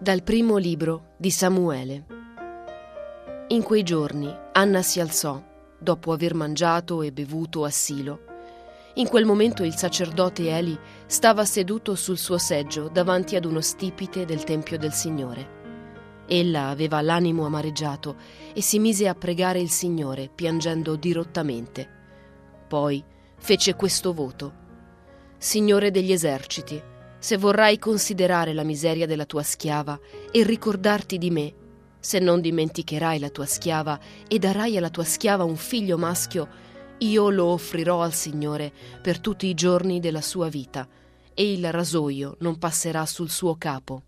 Dal primo libro di Samuele. In quei giorni Anna si alzò, dopo aver mangiato e bevuto a Silo. In quel momento il sacerdote Eli stava seduto sul suo seggio davanti ad uno stipite del Tempio del Signore. Ella aveva l'animo amareggiato e si mise a pregare il Signore, piangendo dirottamente. Poi fece questo voto. Signore degli eserciti, se vorrai considerare la miseria della tua schiava e ricordarti di me, se non dimenticherai la tua schiava e darai alla tua schiava un figlio maschio, io lo offrirò al Signore per tutti i giorni della sua vita, e il rasoio non passerà sul suo capo.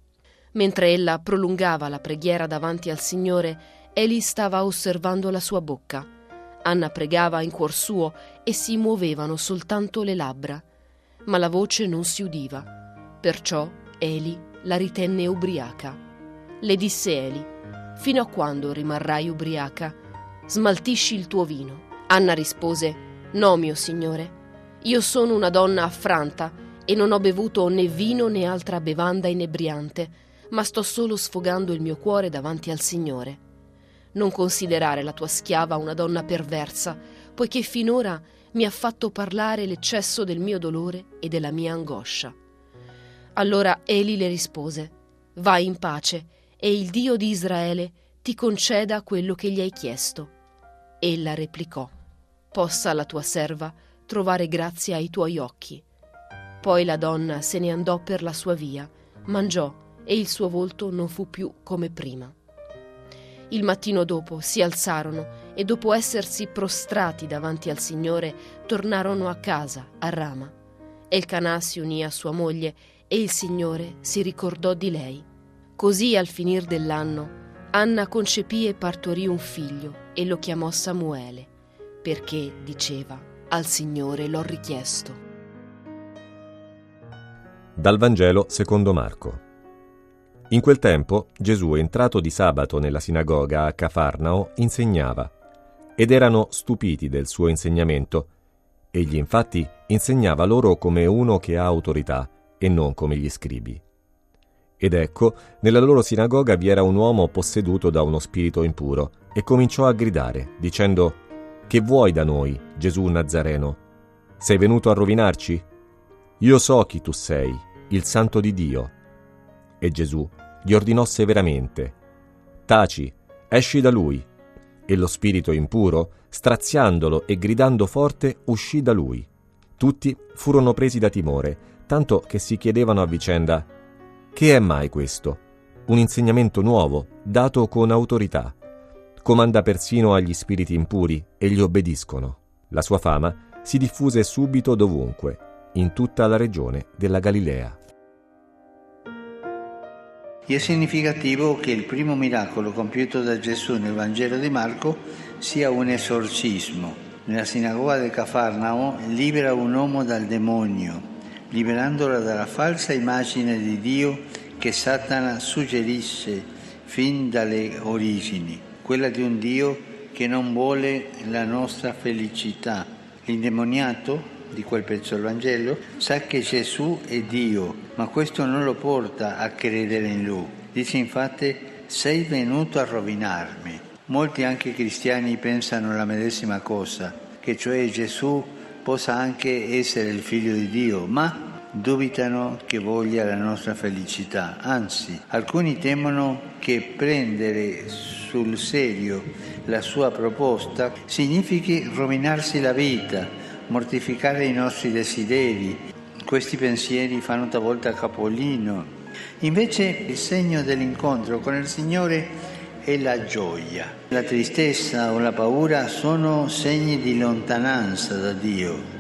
Mentre ella prolungava la preghiera davanti al Signore, Eli stava osservando la sua bocca. Anna pregava in cuor suo e si muovevano soltanto le labbra, ma la voce non si udiva. Perciò Eli la ritenne ubriaca. Le disse Eli, fino a quando rimarrai ubriaca? Smaltisci il tuo vino. Anna rispose, no, mio signore, io sono una donna affranta e non ho bevuto né vino né altra bevanda inebriante, ma sto solo sfogando il mio cuore davanti al Signore. Non considerare la tua schiava una donna perversa, poiché finora mi ha fatto parlare l'eccesso del mio dolore e della mia angoscia. Allora Eli le rispose, Vai in pace, e il Dio di Israele ti conceda quello che gli hai chiesto. Ella replicò, Possa la tua serva trovare grazia ai tuoi occhi. Poi la donna se ne andò per la sua via, mangiò e il suo volto non fu più come prima. Il mattino dopo si alzarono e dopo essersi prostrati davanti al Signore tornarono a casa, a Rama. Elkanah si unì a sua moglie e il Signore si ricordò di lei. Così al finir dell'anno Anna concepì e partorì un figlio e lo chiamò Samuele, perché, diceva, al Signore l'ho richiesto. Dal Vangelo secondo Marco. In quel tempo Gesù, entrato di sabato nella sinagoga a Cafarnao, insegnava, ed erano stupiti del suo insegnamento. Egli infatti insegnava loro come uno che ha autorità, e non come gli scribi. Ed ecco, nella loro sinagoga vi era un uomo posseduto da uno spirito impuro, e cominciò a gridare, dicendo, Che vuoi da noi, Gesù Nazareno? Sei venuto a rovinarci? Io so chi tu sei, il santo di Dio. E Gesù gli ordinò severamente, Taci, esci da lui. E lo spirito impuro, straziandolo e gridando forte, uscì da lui. Tutti furono presi da timore, tanto che si chiedevano a vicenda che è mai questo? Un insegnamento nuovo, dato con autorità. Comanda persino agli spiriti impuri e gli obbediscono. La sua fama si diffuse subito dovunque, in tutta la regione della Galilea. È significativo che il primo miracolo compiuto da Gesù nel Vangelo di Marco sia un esorcismo. Nella sinagoga di Cafarnao libera un uomo dal demonio liberandola dalla falsa immagine di Dio che Satana suggerisce fin dalle origini, quella di un Dio che non vuole la nostra felicità. L'indemoniato di quel pezzo del Vangelo sa che Gesù è Dio, ma questo non lo porta a credere in Lui. Dice infatti, sei venuto a rovinarmi. Molti anche cristiani pensano la medesima cosa, che cioè Gesù possa anche essere il figlio di Dio, ma dubitano che voglia la nostra felicità. Anzi, alcuni temono che prendere sul serio la sua proposta significhi rovinarsi la vita, mortificare i nostri desideri. Questi pensieri fanno talvolta capolino. Invece il segno dell'incontro con il Signore è la gioia. La tristezza o la paura sono segni di lontananza da Dio